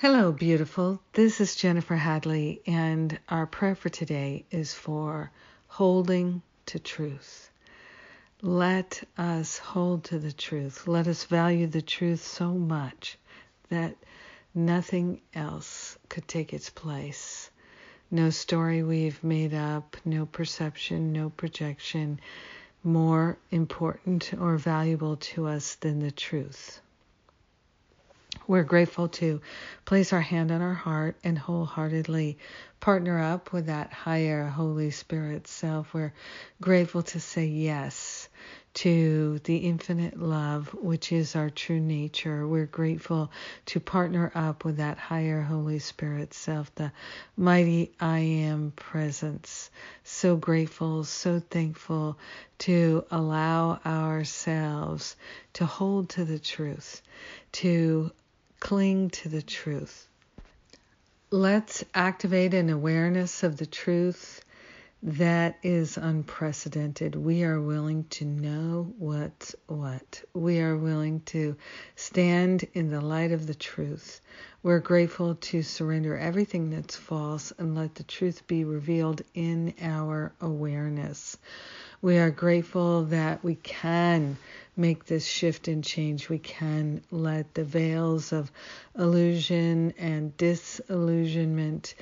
Hello, beautiful. This is Jennifer Hadley, and our prayer for today is for holding to truth. Let us hold to the truth. Let us value the truth so much that nothing else could take its place. No story we've made up, no perception, no projection more important or valuable to us than the truth. We're grateful to place our hand on our heart and wholeheartedly partner up with that higher Holy Spirit self. We're grateful to say yes to the infinite love, which is our true nature. We're grateful to partner up with that higher Holy Spirit self, the mighty I am presence. So grateful, so thankful to allow ourselves to hold to the truth, to cling to the truth. Let's activate an awareness of the truth that is unprecedented. We are willing to know what's what. We are willing to stand in the light of the truth. We're grateful to surrender everything that's false and let the truth be revealed in our awareness. We are grateful that we can make this shift and change. We can let the veils of illusion and disillusionment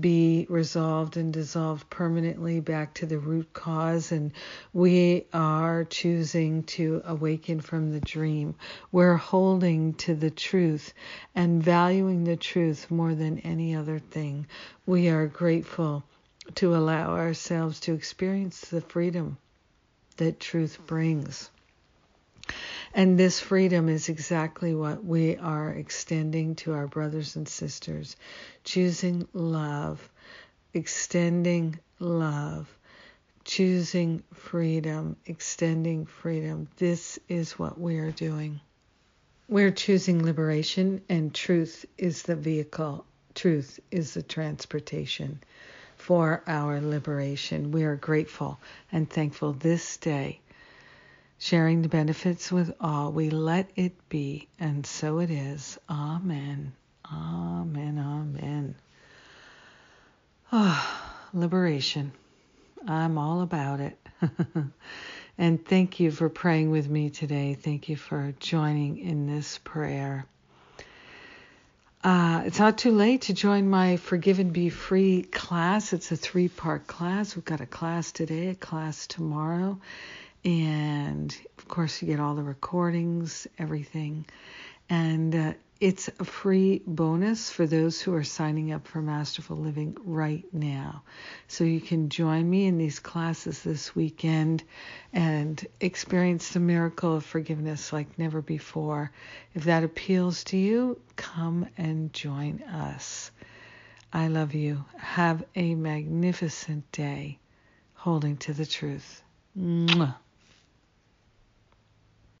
be resolved and dissolved permanently back to the root cause. And we are choosing to awaken from the dream. We're holding to the truth and valuing the truth more than any other thing. We are grateful to allow ourselves to experience the freedom that truth brings. And this freedom is exactly what we are extending to our brothers and sisters. Choosing love, extending love, choosing freedom, extending freedom. This is what we are doing. We're choosing liberation, and truth is the vehicle, truth is the transportation for our liberation. We are grateful and thankful this day sharing the benefits with all. We let it be, and so it is. Amen. Amen. Amen. Oh, liberation. I'm all about it. and thank you for praying with me today. Thank you for joining in this prayer. Uh, it's not too late to join my Forgive and Be Free class. It's a three part class. We've got a class today, a class tomorrow, and of course, you get all the recordings, everything. And uh, it's a free bonus for those who are signing up for Masterful Living right now. So you can join me in these classes this weekend and experience the miracle of forgiveness like never before. If that appeals to you, come and join us. I love you. Have a magnificent day holding to the truth. Mwah.